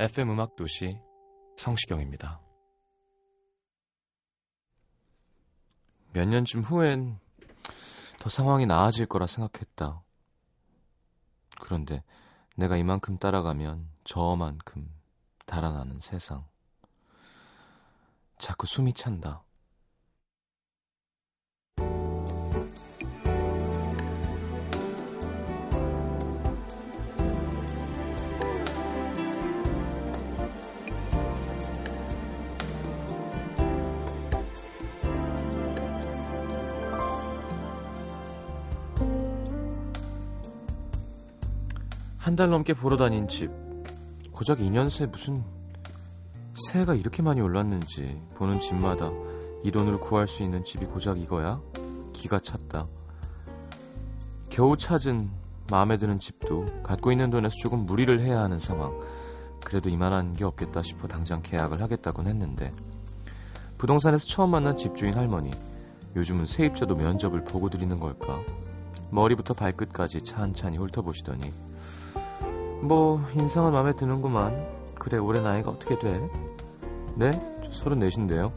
FM 음악 도시 성시경입니다. 몇 년쯤 후엔 더 상황이 나아질 거라 생각했다. 그런데 내가 이만큼 따라가면 저만큼 달아나는 세상. 자꾸 숨이 찬다. 한 달 넘게 보러 다닌 집. 고작 2년 새 무슨 새가 이렇게 많이 올랐는지 보는 집마다 이 돈으로 구할 수 있는 집이 고작 이거야? 기가 찼다. 겨우 찾은 마음에 드는 집도 갖고 있는 돈에서 조금 무리를 해야 하는 상황. 그래도 이만한 게 없겠다 싶어 당장 계약을 하겠다곤 했는데 부동산에서 처음 만난 집주인 할머니 요즘은 세입자도 면접을 보고 드리는 걸까? 머리부터 발끝까지 찬찬히 훑어보시더니 뭐 인상은 마음에 드는구만 그래 올해 나이가 어떻게 돼? 네? 저 서른 넷인데요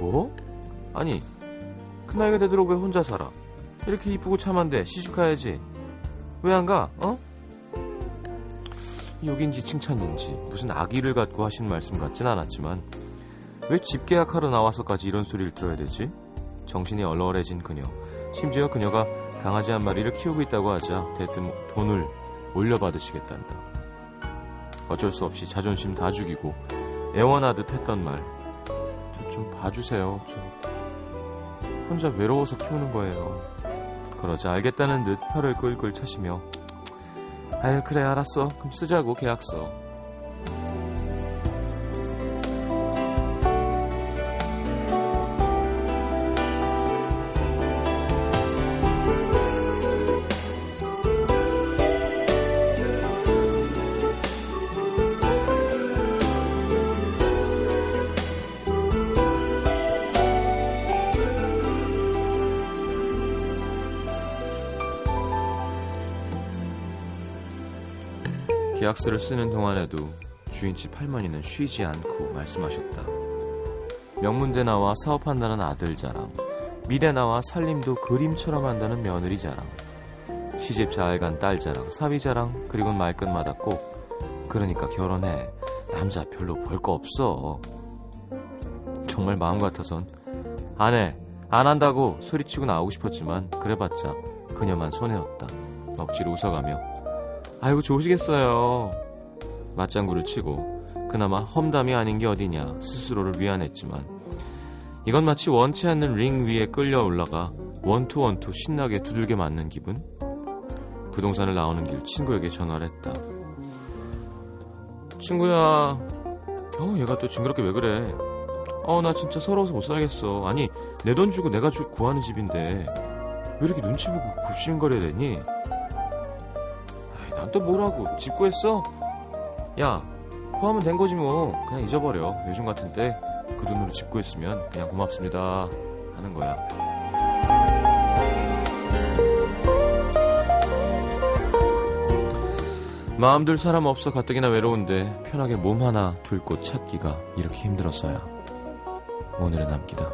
뭐? 아니 그 나이가 되도록 왜 혼자 살아? 이렇게 이쁘고 참한데 시집 가야지 왜 안 가? 어? 욕인지 칭찬인지 무슨 악의를 갖고 하신 말씀 같진 않았지만 왜 집 계약하러 나와서까지 이런 소리를 들어야 되지? 정신이 얼얼해진 그녀 심지어 그녀가 강아지 한 마리를 키우고 있다고 하자 대뜸 돈을 올려받으시겠단다. 어쩔 수 없이 자존심 다 죽이고 애원하듯 했던 말. 저 좀 봐주세요. 저 혼자 외로워서 키우는 거예요. 그러자 알겠다는 듯 혀를 끌끌 차시며 아유 그래 알았어. 그럼 쓰자고 계약서. 계약서를 쓰는 동안에도 주인집 할머니는 쉬지 않고 말씀하셨다. 명문대 나와 사업한다는 아들 자랑, 미래 나와 살림도 그림처럼 한다는 며느리 자랑, 시집 잘 간 딸 자랑, 사위 자랑, 그리고 말끝마다 꼭 그러니까 결혼해. 남자 별로 볼 거 없어. 정말 마음 같아선 안 해. 안 한다고 소리치고 나오고 싶었지만 그래봤자 그녀만 손해였다. 억지로 웃어가며 아이고 좋으시겠어요. 맞장구를 치고 그나마 험담이 아닌 게 어디냐 스스로를 위안했지만 이건 마치 원치 않는 링 위에 끌려 올라가 원투 원투 신나게 두들겨 맞는 기분? 부동산을 나오는 길 친구에게 전화를 했다. 친구야, 어 얘가 또 징그럽게 왜 그래? 어 나 진짜 서러워서 못 살겠어. 아니 내 돈 주고 내가 주, 구하는 집인데 왜 이렇게 눈치 보고 굽신거려야 되니? 난또 뭐라고? 집 구했어? 야 구하면 된 거지 뭐. 그냥 잊어버려. 요즘 같은 때 그 돈으로 집 구했으면 그냥 고맙습니다 하는 거야. 마음 둘 사람 없어 가뜩이나 외로운데 편하게 몸 하나 둘 곳 찾기가 이렇게 힘들었어야. 오늘의 남기다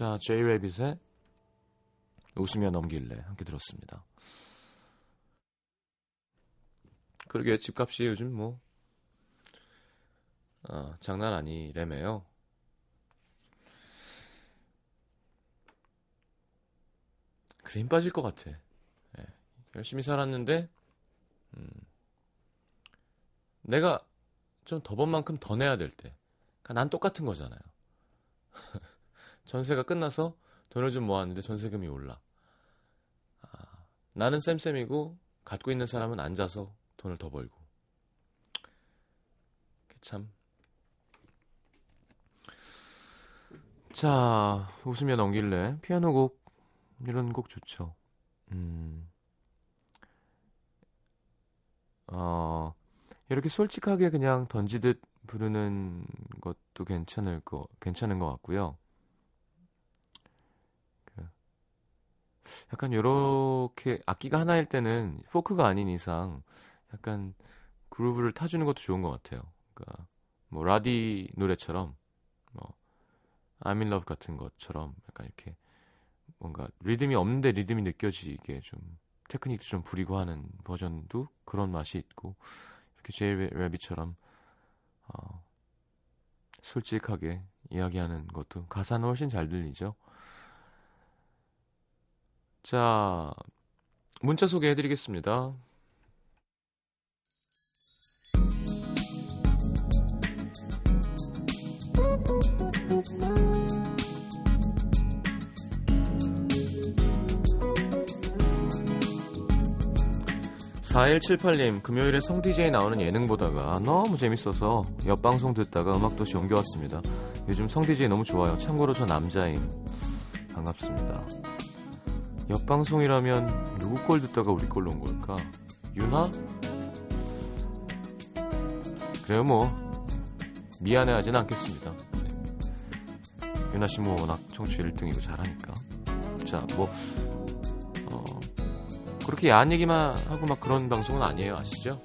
자, 제이 레빗의 웃으며 넘길래 함께 들었습니다. 그러게 집값이 요즘 뭐 아, 장난 아니래매요. 그래 힘 빠질 것 같아. 네. 열심히 살았는데 음, 내가 좀 더 번 만큼 더 내야 될 때. 그러니까 난 똑같은 거잖아요. 전세가 끝나서 돈을 좀 모았는데 전세금이 올라. 아, 나는 쌤쌤이고 갖고 있는 사람은 앉아서 돈을 더 벌고. 참. 자, 웃으며 넘길래 피아노 곡 이런 곡 좋죠. 음. 어, 이렇게 솔직하게 그냥 던지듯 부르는 것도 괜찮을 거 괜찮은 것 같고요. 약간 요렇게 악기가 하나일 때는 포크가 아닌 이상 약간 그루브를 타주는 것도 좋은 것 같아요. 그러니까 뭐 라디 노래처럼 뭐 I'm in love 같은 것처럼 약간 이렇게 뭔가 리듬이 없는데 리듬이 느껴지게 좀 테크닉도 좀 부리고 하는 버전도 그런 맛이 있고 이렇게 제이 레비처럼 어, 솔직하게 이야기하는 것도 가사는 훨씬 잘 들리죠. 자, 문자 소개해드리겠습니다. 4178님, 금요일에 성 DJ 나오는 예능 보다가 너무 재밌어서 옆방송 듣다가 음악도시 옮겨왔습니다. 요즘 성 DJ 너무 좋아요. 참고로 저 남자임. 반갑습니다. 옆 방송이라면 누구 걸 듣다가 우리 걸로 온 걸까? 유나? 그래요, 뭐. 미안해 하진 않겠습니다. 네. 유나 씨 뭐 워낙 청취율 1등이고 잘하니까. 자, 뭐, 그렇게 야한 얘기만 하고 막 그런 방송은 아니에요. 아시죠?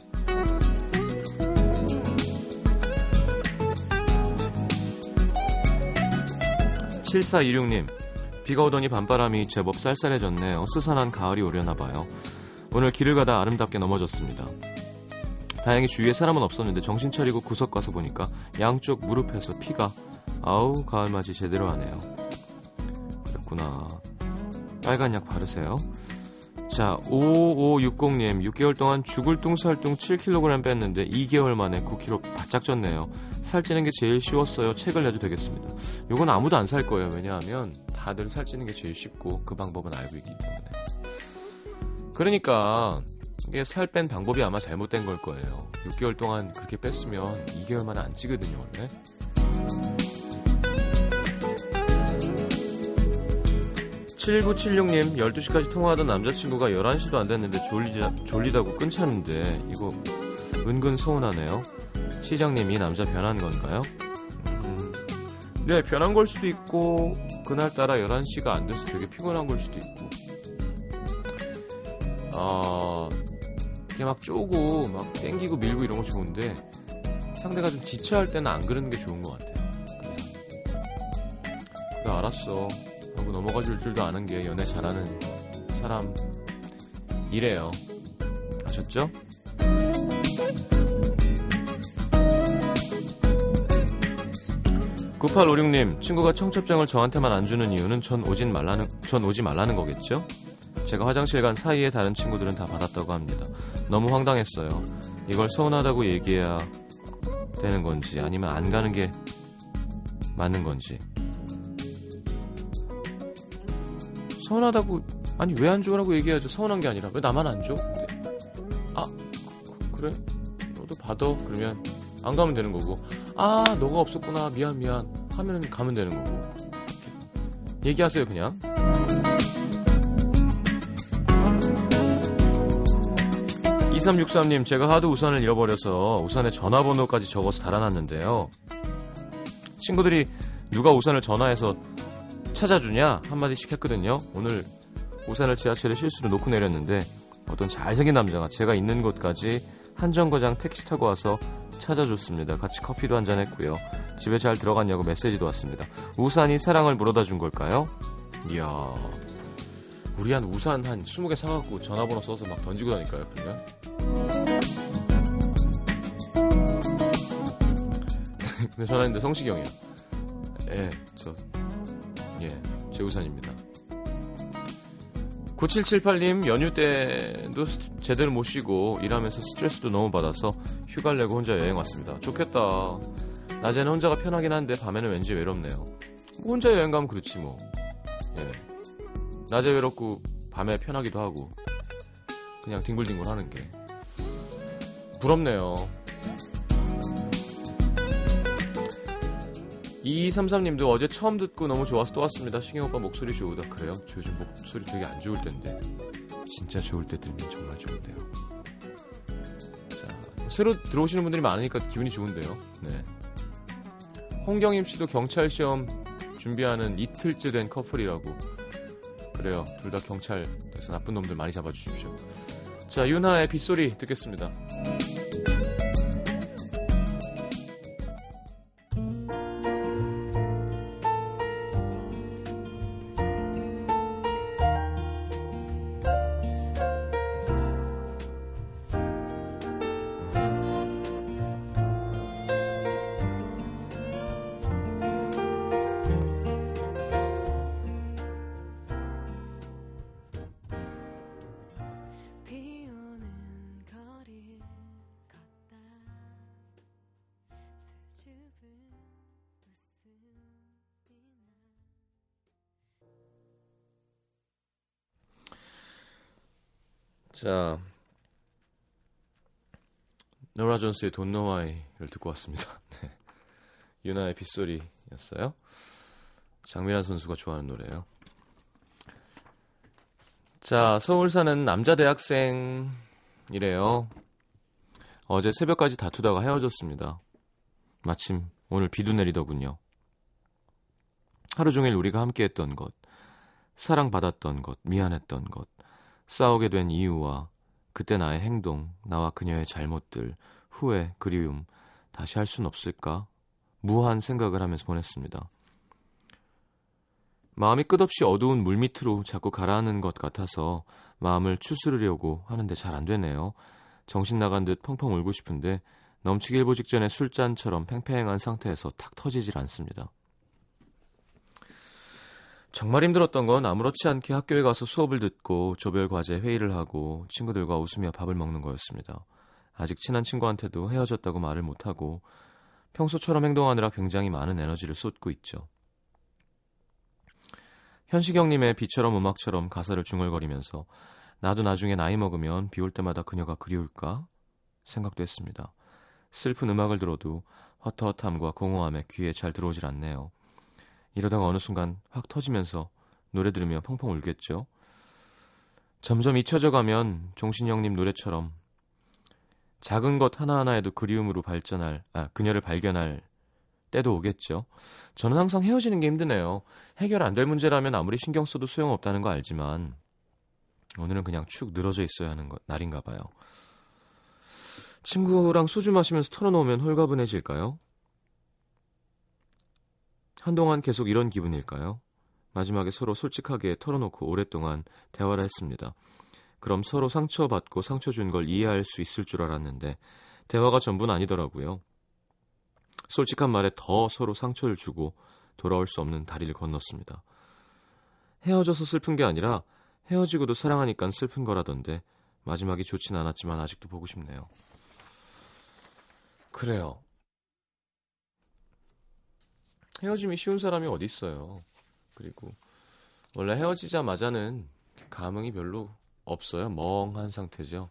(7426님) 비가 오더니 밤바람이 제법 쌀쌀해졌네요. 스산한 가을이 오려나 봐요. 오늘 길을 가다 아름답게 넘어졌습니다. 다행히 주위에 사람은 없었는데 정신 차리고 구석 가서 보니까 양쪽 무릎에서 피가 아우 가을맞이 제대로 하네요. 그랬구나. 빨간 약 바르세요. 자, 5560님, 6개월 동안 죽을 뚱살뚱 7kg 뺐는데 2개월 만에 9kg 쪘네요. 살찌는 게 제일 쉬웠어요. 책을 내도 되겠습니다. 이건 아무도 안 살 거예요. 왜냐하면 다들 살찌는 게 제일 쉽고 그 방법은 알고 있기 때문에. 그러니까 이게 살 뺀 방법이 아마 잘못된 걸 거예요. 6개월 동안 그렇게 뺐으면 2개월 만에 안 찌거든요, 원래. 7976님, 12시까지 통화하던 남자친구가 11시도 안 됐는데 졸리자, 졸리다고 끊자는데, 이거 은근 서운하네요. 시장님, 이 남자 변한 건가요? 음, 네, 변한 걸 수도 있고, 그날따라 11시가 안 돼서 되게 피곤한 걸 수도 있고. 아, 이렇게 막 쪼고, 막 땡기고 밀고 이런 거 좋은데, 상대가 좀 지쳐할 때는 안 그러는 게 좋은 것 같아요. 그냥. 그래, 알았어. 하고 넘어가 줄 줄도 아는 게 연애 잘하는 사람 이래요. 아셨죠? (9856님) 친구가 청첩장을 저한테만 안 주는 이유는 전 오진 말라는 전 오지 말라는 거겠죠? 제가 화장실 간 사이에 다른 친구들은 다 받았다고 합니다. 너무 황당했어요. 이걸 서운하다고 얘기해야 되는 건지 아니면 안 가는 게 맞는 건지 서운하다고 아니 왜 안 줘라고 얘기해야죠 서운한 게 아니라 왜 나만 안 줘? 근데, 아 그, 그래 너도 받아 그러면 안 가면 되는 거고 아 너가 없었구나. 미안 미안. 하면 가면 되는 거고. 얘기하세요 그냥. 2363님 제가 하도 우산을 잃어버려서 우산에 전화번호까지 적어서 달아놨는데요. 친구들이 누가 우산을 전화해서 찾아주냐 한마디씩 했거든요. 오늘 우산을 지하철에 실수로 놓고 내렸는데 어떤 잘생긴 남자가 제가 있는 곳까지 한 정거장 택시 타고 와서 찾아줬습니다. 같이 커피도 한 잔 했고요. 집에 잘 들어갔냐고 메시지도 왔습니다. 우산이 사랑을 물어다 준 걸까요? 이야. 우리 한 우산 한 20개 사갖고 전화번호 써서 막 던지고 다닐까요, 그러면? 근데 전화했는데 형이에요. 예, 저, 예, 제 우산입니다. 9778님, 연휴 때도 스- 제대로 못 쉬고 일하면서 스트레스도 너무 받아서 휴가를 내고 혼자 여행 왔습니다. 좋겠다. 낮에는 혼자가 편하긴 한데 밤에는 왠지 외롭네요. 뭐 혼자 여행 가면 그렇지 뭐. 예. 낮에 외롭고 밤에 편하기도 하고 그냥 뒹굴뒹굴 하는 게 부럽네요. 2233님도 어제 처음 듣고 너무 좋아서 또 왔습니다. 신경 오빠 목소리 좋으다. 그래요? 저 요즘 목소리 되게 안 좋을 텐데. 진짜 좋을 때 들으면 정말 좋은데요. 자, 새로 들어오시는 분들이 많으니까 기분이 좋은데요. 네. 홍경임 씨도 경찰 시험 준비하는 이틀째 된 커플이라고. 그래요. 둘 다 경찰에서 나쁜 놈들 많이 잡아주십시오. 자, 윤하의 빗소리 듣겠습니다. 자, 노라 존스의 Don't Know Why를 듣고 왔습니다. 네. 유나의 빗소리였어요. 장민환 선수가 좋아하는 노래예요. 자, 서울 사는 남자 대학생이래요. 어제 새벽까지 다투다가 헤어졌습니다. 마침 오늘 비도 내리더군요. 하루 종일 우리가 함께했던 것, 사랑받았던 것, 미안했던 것, 싸우게 된 이유와 그때 나의 행동, 나와 그녀의 잘못들, 후회, 그리움 다시 할 순 없을까? 무한 생각을 하면서 보냈습니다. 마음이 끝없이 어두운 물 밑으로 자꾸 가라앉는 것 같아서 마음을 추스르려고 하는데 잘 안 되네요. 정신 나간 듯 펑펑 울고 싶은데 넘치기 일보 직전에 술잔처럼 팽팽한 상태에서 탁 터지질 않습니다. 정말 힘들었던 건 아무렇지 않게 학교에 가서 수업을 듣고 조별 과제 회의를 하고 친구들과 웃으며 밥을 먹는 거였습니다. 아직 친한 친구한테도 헤어졌다고 말을 못하고 평소처럼 행동하느라 굉장히 많은 에너지를 쏟고 있죠. 현식영님의 비처럼 음악처럼 가사를 중얼거리면서 나도 나중에 나이 먹으면 비 올 때마다 그녀가 그리울까 생각도 했습니다. 슬픈 음악을 들어도 헛헛함과 공허함에 귀에 잘 들어오질 않네요. 이러다가 어느 순간 확 터지면서 노래 들으며 펑펑 울겠죠. 점점 잊혀져 가면 종신형님 노래처럼 작은 것 하나하나에도 그리움으로 발전할, 아, 그녀를 발견할 때도 오겠죠. 저는 항상 헤어지는 게 힘드네요. 해결 안 될 문제라면 아무리 신경 써도 소용없다는 거 알지만 오늘은 그냥 축 늘어져 있어야 하는 것, 날인가 봐요. 친구랑 소주 마시면서 털어놓으면 홀가분해질까요? 한동안 계속 이런 기분일까요? 마지막에 서로 솔직하게 털어놓고 오랫동안 대화를 했습니다. 그럼 서로 상처받고 상처 준 걸 이해할 수 있을 줄 알았는데 대화가 전부는 아니더라고요. 솔직한 말에 더 서로 상처를 주고 돌아올 수 없는 다리를 건넜습니다. 헤어져서 슬픈 게 아니라 헤어지고도 사랑하니까 슬픈 거라던데 마지막이 좋진 않았지만 아직도 보고 싶네요. 그래요. 헤어짐이 쉬운 사람이 어디 있어요. 그리고 원래 헤어지자마자는 감흥이 별로 없어요. 멍한 상태죠.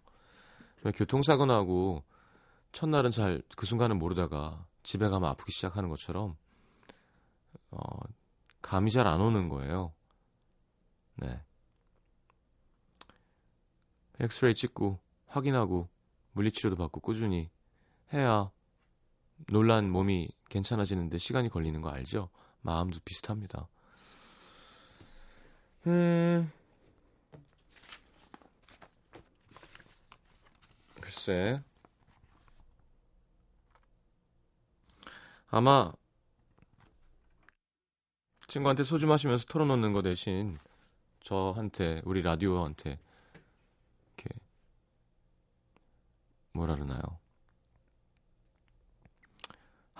교통사고 나고 첫날은 잘 그 순간은 모르다가 집에 가면 아프기 시작하는 것처럼 어, 감이 잘 안 오는 거예요. 네. 엑스레이 찍고 확인하고 물리치료도 받고 꾸준히 해야 놀란 몸이 괜찮아지는데 시간이 걸리는 거 알죠? 마음도 비슷합니다. 음. 글쎄. 아마 친구한테 소주 마시면서 털어놓는 거 대신 저한테 우리 라디오한테 이렇게 뭐라 그러나요?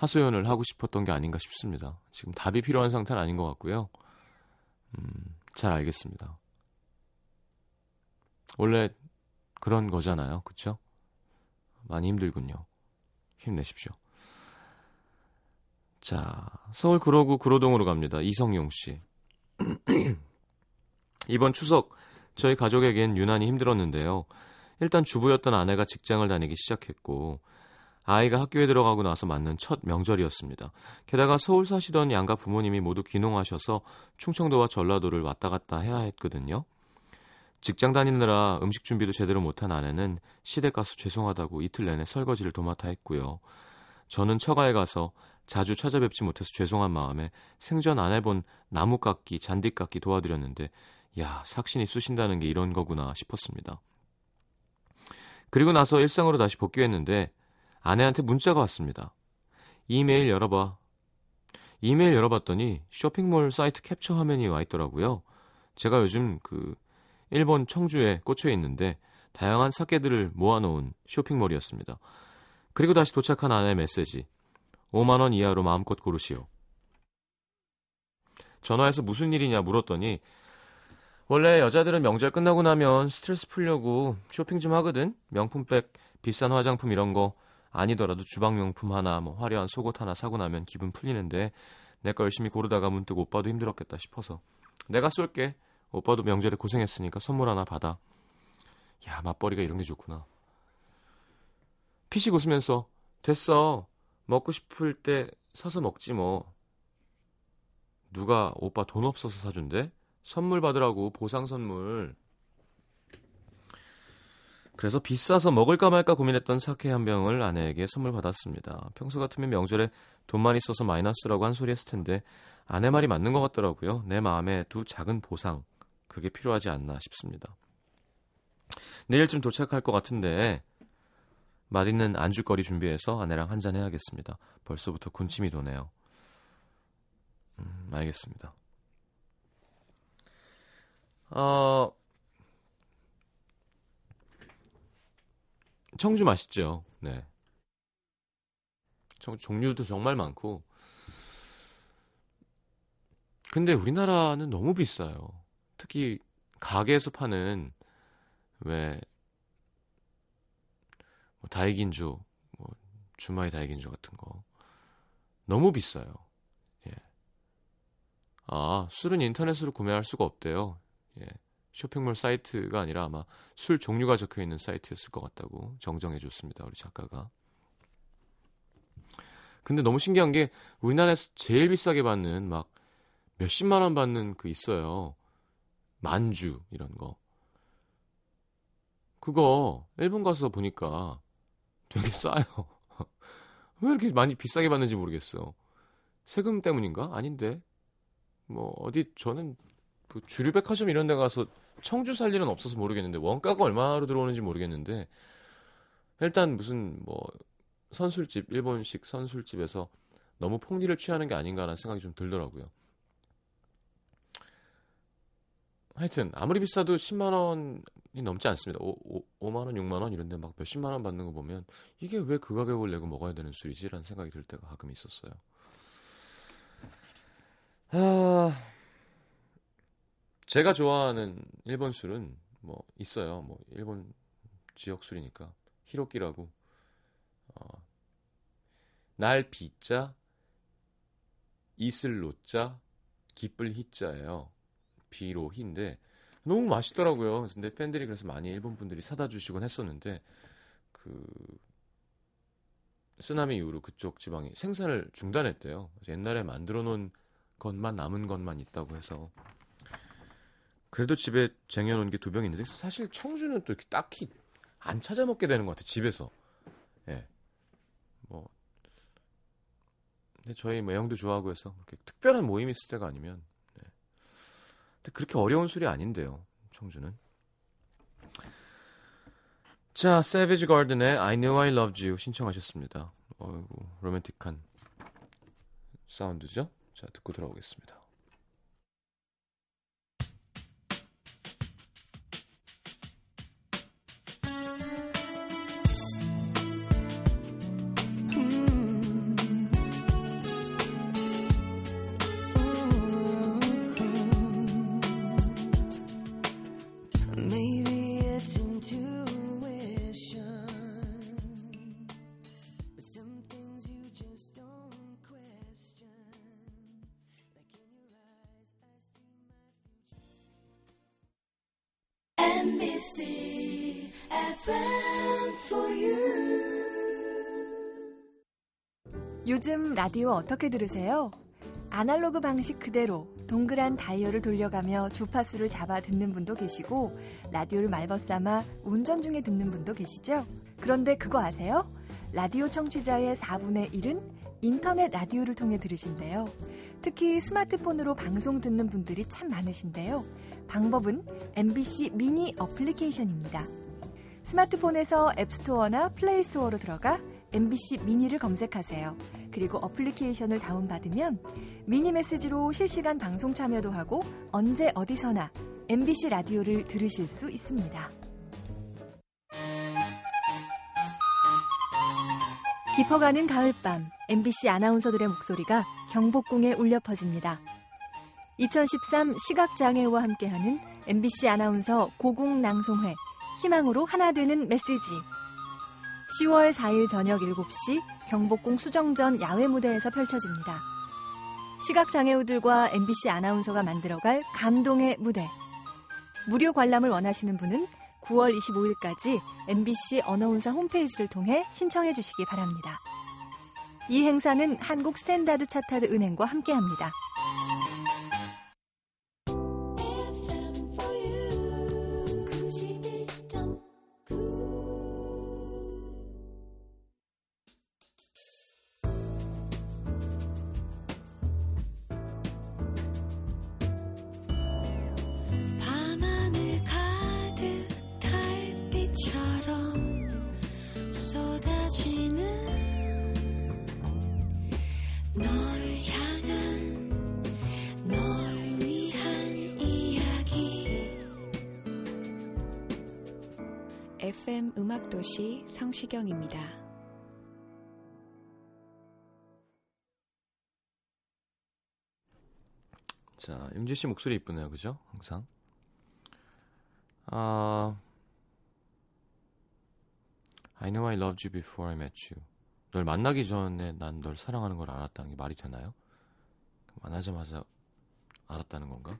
하소연을 하고 싶었던 게 아닌가 싶습니다. 지금 답이 필요한 상태는 아닌 것 같고요. 음, 잘 알겠습니다. 원래 그런 거잖아요. 그쵸? 많이 힘들군요. 힘내십시오. 자, 서울 구로구 구로동으로 갑니다. 이성용 씨. 이번 추석 저희 가족에겐 유난히 힘들었는데요. 일단 주부였던 아내가 직장을 다니기 시작했고 아이가 학교에 들어가고 나서 맞는 첫 명절이었습니다. 게다가 서울 사시던 양가 부모님이 모두 귀농하셔서 충청도와 전라도를 왔다 갔다 해야 했거든요. 직장 다니느라 음식 준비도 제대로 못한 아내는 시댁 가서 죄송하다고 이틀 내내 설거지를 도맡아 했고요. 저는 처가에 가서 자주 찾아뵙지 못해서 죄송한 마음에 생전 안 해본 나무 깎기, 잔디 깎기 도와드렸는데 야, 삭신이 쑤신다는 게 이런 거구나 싶었습니다. 그리고 나서 일상으로 다시 복귀했는데 아내한테 문자가 왔습니다. 이메일 열어봐. 이메일 열어봤더니 쇼핑몰 사이트 캡처 화면이 와 있더라고요. 제가 요즘 그 일본 청주에 꽂혀 있는데 다양한 사케들을 모아놓은 쇼핑몰이었습니다. 그리고 다시 도착한 아내의 메시지. 5만원 이하로 마음껏 고르시오. 전화해서 무슨 일이냐 물었더니 원래 여자들은 명절 끝나고 나면 스트레스 풀려고 쇼핑 좀 하거든. 명품백, 비싼 화장품 이런 거 아니더라도 주방 명품 하나, 뭐 화려한 속옷 하나 사고 나면 기분 풀리는데 내 거 열심히 고르다가 문득 오빠도 힘들었겠다 싶어서 내가 쏠게. 오빠도 명절에 고생했으니까 선물 하나 받아. 야, 맞벌이가 이런 게 좋구나. 피식 웃으면서 됐어. 먹고 싶을 때 사서 먹지 뭐. 누가 오빠 돈 없어서 사준대? 선물 받으라고 보상 선물. 그래서 비싸서 먹을까 말까 고민했던 사케 한 병을 아내에게 선물 받았습니다. 평소 같으면 명절에 돈 많이 써서 마이너스라고 한 소리 했을 텐데 아내 말이 맞는 것 같더라고요. 내 마음에 두 작은 보상 그게 필요하지 않나 싶습니다. 내일쯤 도착할 것 같은데 맛있는 안주거리 준비해서 아내랑 한잔 해야겠습니다. 벌써부터 군침이 도네요. 음, 알겠습니다. 어, 청주 맛있죠. 네. 청, 종류도 정말 많고. 근데 우리나라는 너무 비싸요. 특히 가게에서 파는 왜 뭐 다이긴조, 뭐 주마이 다이긴조 같은 거 너무 비싸요. 예. 아 술은 인터넷으로 구매할 수가 없대요. 예. 쇼핑몰 사이트가 아니라 아마 술 종류가 적혀 있는 사이트였을 것 같다고 정정해 줬습니다. 우리 작가가. 근데 너무 신기한 게 우리나라에서 제일 비싸게 받는 막 몇십만 원 받는 그 있어요. 만주 이런 거. 그거 일본 가서 보니까 되게 싸요. 왜 이렇게 많이 비싸게 받는지 모르겠어. 세금 때문인가? 아닌데. 뭐 어디 저는 그 주류 백화점 이런 데 가서 청주 살 일은 없어서 모르겠는데 원가가 얼마로 들어오는지 모르겠는데 일단 무슨 뭐 선술집 일본식 선술집에서 너무 폭리를 취하는 게 아닌가라는 생각이 좀 들더라고요. 하여튼 아무리 비싸도 10만 원이 넘지 않습니다. 5, 5, 만 원, 6만 원 이런데 막 몇십만 원 받는 거 보면 이게 왜 그 가격을 내고 먹어야 되는 술이지라는 생각이 들 때가 가끔 있었어요. 아, 제가 좋아하는 일본 술은 뭐 있어요. 뭐 일본 지역 술이니까 히로키라고 어, 날 비자 이슬 로자 기쁠 히자예요. 비로 히인데 너무 맛있더라고요. 근데 팬들이 그래서 많이 일본 분들이 사다 주시곤 했었는데 그 쓰나미 이후로 그쪽 지방이 생산을 중단했대요. 옛날에 만들어 놓은 것만 남은 것만 있다고 해서 그래도 집에 쟁여놓은 게 두 병 있는데 사실 청주는 또 이렇게 딱히 안 찾아 먹게 되는 것 같아요. 집에서. 예. 뭐 근데 저희 뭐 형도 좋아하고 해서 그렇게 특별한 모임 있을 때가 아니면 네. 근데 그렇게 어려운 술이 아닌데요. 청주는. 자, 세비지 가든의 I Knew I Loved You 신청하셨습니다. 어이구, 로맨틱한 사운드죠? 자, 듣고 돌아오겠습니다. My NBC FM for you. 요즘 라디오 어떻게 들으세요? 아날로그 방식 그대로 동그란 다이얼을 돌려가며 주파수를 잡아 듣는 분도 계시고 라디오를 말벗삼아 운전 중에 듣는 분도 계시죠? 그런데 그거 아세요? 라디오 청취자의 4분의 1은 인터넷 라디오를 통해 들으신대요. 특히 스마트폰으로 방송 듣는 분들이 참 많으신데요. 방법은 MBC 미니 어플리케이션입니다. 스마트폰에서 앱스토어나 플레이스토어로 들어가 MBC 미니를 검색하세요. 그리고 어플리케이션을 다운받으면 미니 메시지로 실시간 방송 참여도 하고 언제 어디서나 MBC 라디오를 들으실 수 있습니다. 깊어가는 가을밤 MBC 아나운서들의 목소리가 경복궁에 울려 퍼집니다. 2013 시각장애우와 함께하는 MBC 아나운서 고궁낭송회 희망으로 하나 되는 메시지 10월 4일 저녁 7시 경복궁 수정전 야외 무대에서 펼쳐집니다. 시각장애우들과 MBC 아나운서가 만들어갈 감동의 무대. 무료 관람을 원하시는 분은 9월 25일까지 MBC 어너운서 홈페이지를 통해 신청해 주시기 바랍니다. 이 행사는 한국 스탠다드 차타드 은행과 함께합니다. FM 음악도시 성시경입니다. 자, 임지 씨 목소리 이쁘네요, 그죠? 항상. 아, I know I loved you before I met you. 널 만나기 전에 난 널 사랑하는 걸 알았다는 게 말이 되나요? 만나자마자 알았다는 건가?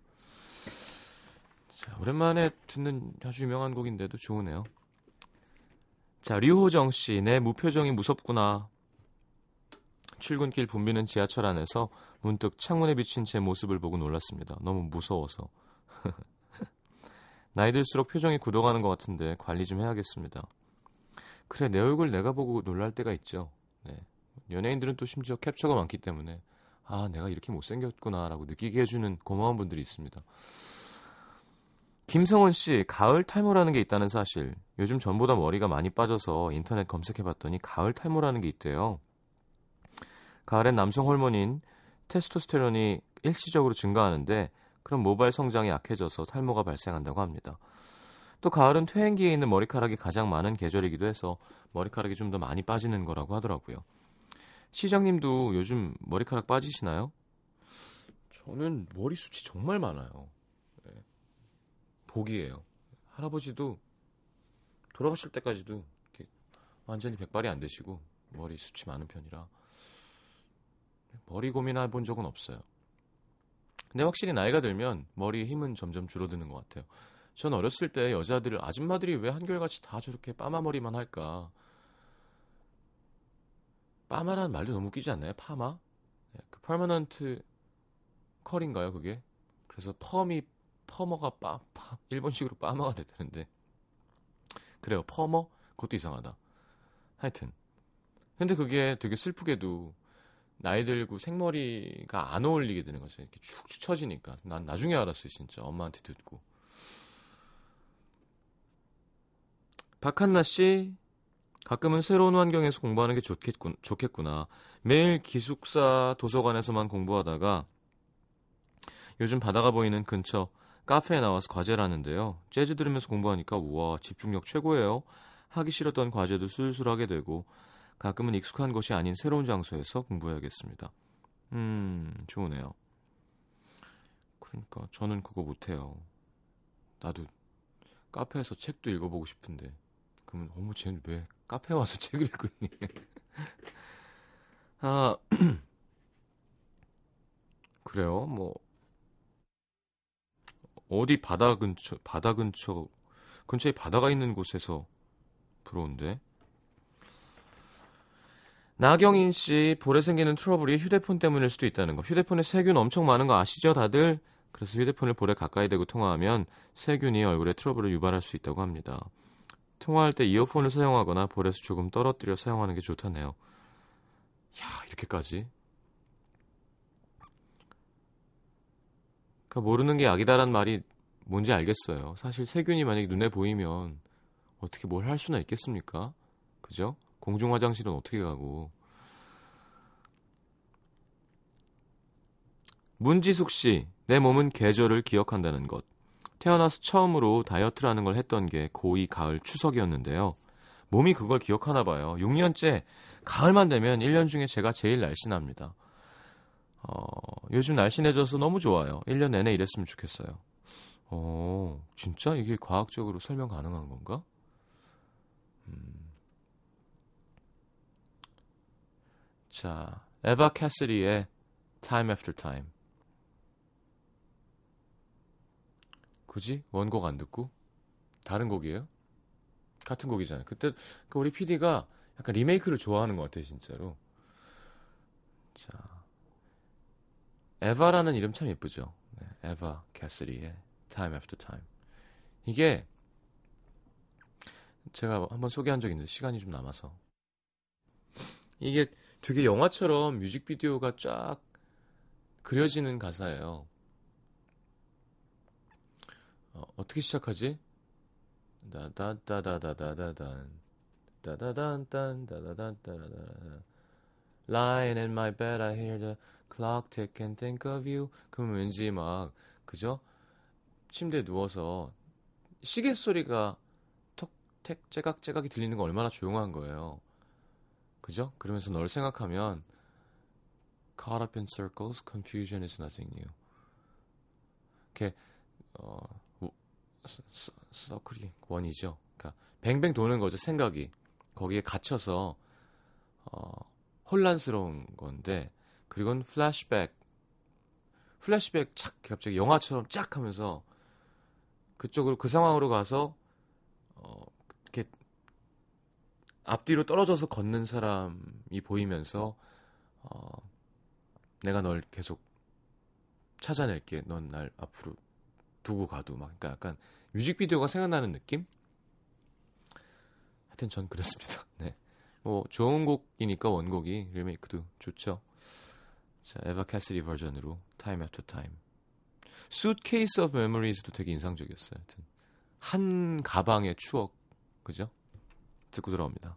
자, 오랜만에 듣는 아주 유명한 곡인데도 좋으네요. 자, 류호정 씨, 내 무표정이 무섭구나. 출근길 붐비는 지하철 안에서 문득 창문에 비친 제 모습을 보고 놀랐습니다. 너무 무서워서. 나이 들수록 표정이 굳어가는 것 같은데 관리 좀 해야겠습니다. 그래, 내 얼굴 내가 보고 놀랄 때가 있죠. 네. 연예인들은 또 심지어 캡처가 많기 때문에 아, 내가 이렇게 못생겼구나라고 느끼게 해주는 고마운 분들이 있습니다. 김성원 씨, 가을 탈모라는 게 있다는 사실. 요즘 전보다 머리가 많이 빠져서 인터넷 검색해봤더니 가을 탈모라는 게 있대요. 가을엔 남성 호르몬인 테스토스테론이 일시적으로 증가하는데 그럼 모발 성장이 약해져서 탈모가 발생한다고 합니다. 또 가을은 퇴행기에 있는 머리카락이 가장 많은 계절이기도 해서 머리카락이 좀 더 많이 빠지는 거라고 하더라고요. 시장님도 요즘 머리카락 빠지시나요? 저는 머리숱이 정말 많아요. 네. 복이에요. 할아버지도 돌아가실 때까지도 완전히 백발이 안 되시고 머리숱이 많은 편이라 머리 고민해 본 적은 없어요. 근데 확실히 나이가 들면 머리의 힘은 점점 줄어드는 것 같아요. 전 어렸을 때 여자들, 아줌마들이 왜 한결같이 다 저렇게 빠마머리만 할까? 빠마라는 말도 너무 웃기지 않나요? 파마? 네, 그 permanent curl인가요, 그게? 그래서 펌이 퍼머가 빠, 파, 일본식으로 빠마가 됐다는데. 그래요, 퍼머? 그것도 이상하다. 하여튼. 근데 그게 되게 슬프게도 나이 들고 생머리가 안 어울리게 되는 거죠. 이렇게 축축 처지니까. 난 나중에 알았어요, 진짜. 엄마한테 듣고. 박한나 씨, 가끔은 새로운 환경에서 공부하는 게 좋겠군, 좋겠구나. 매일 기숙사 도서관에서만 공부하다가 요즘 바다가 보이는 근처 카페에 나와서 과제를 하는데요. 재즈 들으면서 공부하니까 우와 집중력 최고예요. 하기 싫었던 과제도 술술 하게 되고 가끔은 익숙한 곳이 아닌 새로운 장소에서 공부해야겠습니다. 음, 좋으네요. 그러니까 저는 그거 못해요. 나도 카페에서 책도 읽어보고 싶은데 그러면 어머 쟤는 왜 카페 와서 책을 읽고 있니? 아, 그래요. 뭐 어디 바다 근처 바다 근처 근처에 바다가 있는 곳에서 부러운데. 나경인 씨 볼에 생기는 트러블이 휴대폰 때문일 수도 있다는 거. 휴대폰에 세균 엄청 많은 거 아시죠, 다들? 그래서 휴대폰을 볼에 가까이 대고 통화하면 세균이 얼굴에 트러블을 유발할 수 있다고 합니다. 통화할 때 이어폰을 사용하거나 볼에서 조금 떨어뜨려 사용하는 게 좋다네요. 야, 이렇게까지? 그 모르는 게 약이다란 말이 뭔지 알겠어요. 사실 세균이 만약에 눈에 보이면 어떻게 뭘 할 수나 있겠습니까? 그죠? 공중 화장실은 어떻게 가고? 문지숙 씨, 내 몸은 계절을 기억한다는 것. 태어나서 처음으로 다이어트라는 걸 했던 게 고2 가을 추석이었는데요. 몸이 그걸 기억하나 봐요. 6년째 가을만 되면 1년 중에 제가 제일 날씬합니다. 어, 요즘 날씬해져서 너무 좋아요. 1년 내내 이랬으면 좋겠어요. 어, 진짜 이게 과학적으로 설명 가능한 건가? 음. 자, 에바 캐시리의 Time After Time. 굳이 원곡 안 듣고 다른 곡이에요? 같은 곡이잖아요. 그때 그 우리 PD가 약간 리메이크를 좋아하는 것 같아요, 진짜로. 자, 에바라는 이름 참 예쁘죠. 네, 에바 캐시리의 Time After Time. 이게 제가 한번 소개한 적 있는데 시간이 좀 남아서 이게 되게 영화처럼 뮤직비디오가 쫙 그려지는 가사예요. 어, 어떻게 시작하지? 다다다다다다단 다다단 딴 다다단 따다다 Lying in my clock tick and think of you 그러면 왠지 막 그죠? 침대에 누워서 시계 소리가 톡택 째각째각이 들리는 거 얼마나 조용한 거예요. 그죠? 그러면서 널 생각하면 Caught up in circles, confusion is nothing new. 이렇게 어 서클이 원이죠. 그러니까 뱅뱅 도는 거죠 생각이 거기에 갇혀서 어, 혼란스러운 건데 그리고는 플래시백 플래시백 착 갑자기 영화처럼 쫙 하면서 그쪽으로 그 상황으로 가서 어, 이렇게 앞뒤로 떨어져서 걷는 사람이 보이면서 어, 내가 널 계속 찾아낼게. 넌 날 앞으로 두고 가도 막 그러니까 약간 뮤직비디오가 생각나는 느낌? 하여튼 전 그랬습니다. 네. 뭐 좋은 곡이니까 원곡이 리메이크도 좋죠. 자, 에바 캐시리 버전으로 Time After Time. Suitcase of Memories도 되게 인상적이었어요. 하여튼 한 가방의 추억, 그죠? 듣고 들어옵니다.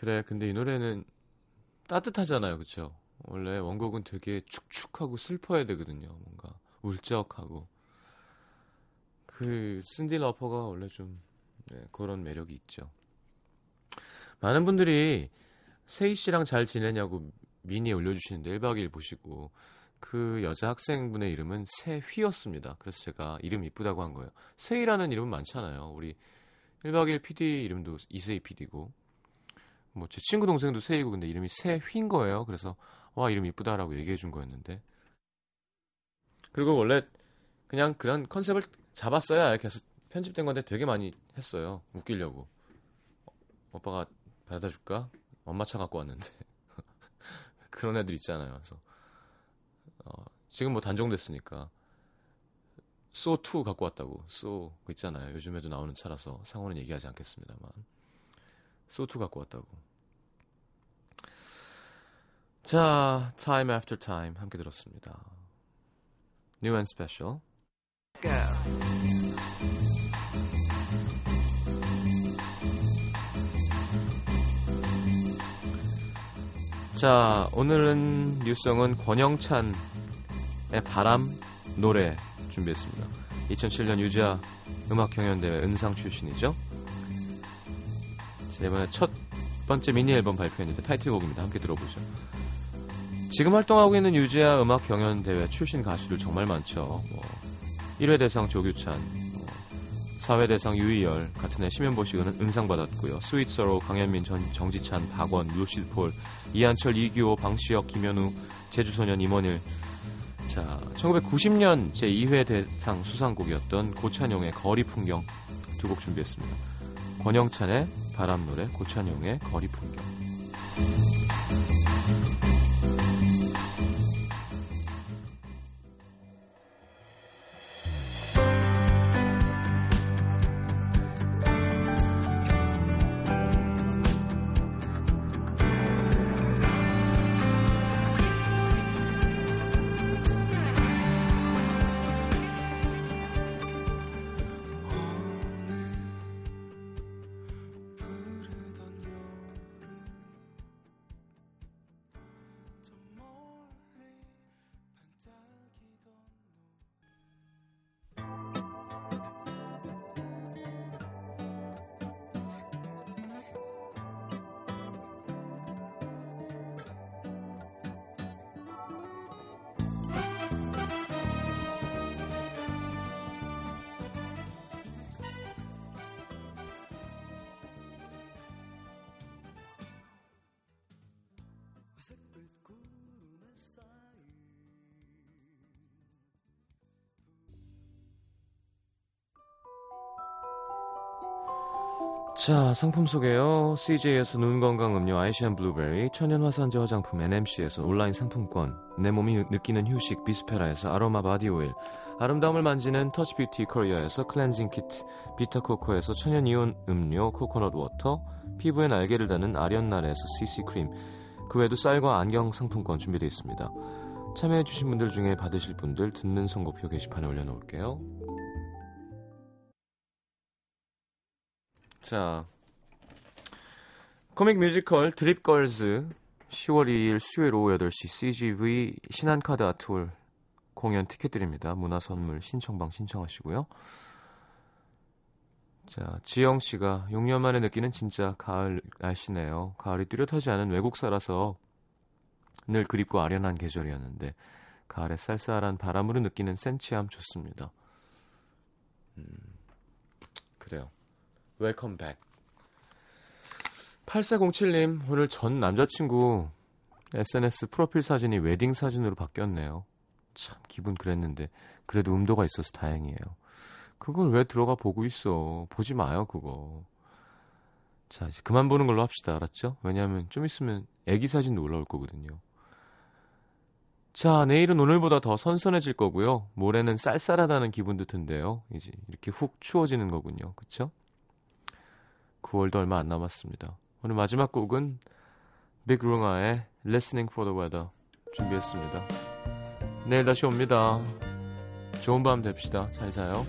그래, 근데 이 노래는 따뜻하잖아요, 그쵸? 원래 원곡은 되게 축축하고 슬퍼야 되거든요. 뭔가 울적하고. 그 신디 러퍼가 원래 좀 네, 그런 매력이 있죠. 많은 분들이 세희 씨랑 잘 지내냐고 미니에 올려주시는데 1박 2일 보시고 그 여자 학생분의 이름은 세휘였습니다. 그래서 제가 이름 이쁘다고 한 거예요. 세희라는 이름은 많잖아요. 우리 1박 2일 PD 이름도 이세희 PD고 뭐 제 친구 동생도 세희고 근데 이름이 세휘인 거예요. 그래서 와 이름 이쁘다라고 얘기해 준 거였는데 그리고 원래 그냥 그런 컨셉을 잡았어야 해서 편집된 건데 되게 많이 했어요. 웃기려고. 어, 오빠가 바래다 줄까? 엄마 차 갖고 왔는데. 그런 애들 있잖아요. 그래서 어, 지금 뭐 단종됐으니까 소2 갖고 왔다고. 소그 있잖아요. 요즘에도 나오는 차라서 상호는 얘기하지 않겠습니다만. 소2 갖고 왔다고. 자, Time After Time 함께 들었습니다. New and Special. 자, 오늘은 뉴스성은 권영찬의 바람 노래 준비했습니다. 2007년 유자 음악 경연대회 은상 출신이죠. 자, 이번에 첫 번째 미니 앨범 발표했는데 타이틀곡입니다. 함께 들어보죠. 지금 활동하고 있는 유지아 음악 경연 대회 출신 가수들 정말 많죠. 뭐 1회 대상 조규찬, 뭐 4회 대상 유희열, 같은 해 심연보시고는 은상 받았고요. 스윗서로 강현민, 전, 정지찬, 박원, 루시폴, 이한철, 이규호, 방시혁, 김현우, 제주소년 임원일. 자, 1990년 제2회 대상 수상곡이었던 고찬용의 거리 풍경 두 곡 준비했습니다. 권영찬의 바람 노래, 고찬용의 거리 풍경. 자, 상품 소개요. CJ에서 눈 건강 음료 아이시안 블루베리, 천연 화산재 화장품 NMC에서 온라인 상품권, 내 몸이 느끼는 휴식 비스페라에서 아로마 바디 오일, 아름다움을 만지는 터치 뷰티 코리아에서 클렌징 키트, 비타 코코에서 천연 이온 음료 코코넛 워터, 피부에 날개를 다는 아련날에서 CC 크림, 그 외에도 쌀과 안경 상품권 준비되어 있습니다. 참여해주신 분들 중에 받으실 분들 듣는 선곡표 게시판에 올려놓을게요. 자, 코믹 뮤지컬 드립걸즈 10월 2일 수요일 오후 8시 CGV 신한카드 아트홀 공연 티켓 드립니다. 문화선물 신청방 신청하시고요. 자, 지영 씨가 6년 만에 느끼는 진짜 가을 날씨네요. 가을이 뚜렷하지 않은 외국사라서 늘 그립고 아련한 계절이었는데 가을의 쌀쌀한 바람으로 느끼는 센치함 좋습니다. 음, 그래요. Welcome back. 8407님, 오늘 전 남자친구 SNS 프로필 사진이 웨딩 사진으로 바뀌었네요. 참 기분 그랬는데 그래도 음도가 있어서 다행이에요. 그걸 왜 들어가 보고 있어? 보지 마요, 그거. 자, 이제 그만 보는 걸로 합시다. 알았죠? 왜냐하면 좀 있으면 애기 사진도 올라올 거거든요. 자, 내일은 오늘보다 더 선선해질 거고요. 모레는 쌀쌀하다는 기분도 든대요. 이제 이렇게 훅 추워지는 거군요. 그쵸? 9월도 얼마 안 남았습니다. 오늘 마지막 곡은 빅룽아의 Listening for the Weather 준비했습니다. 내일 다시 옵니다. 좋은 밤 됩시다. 잘 자요.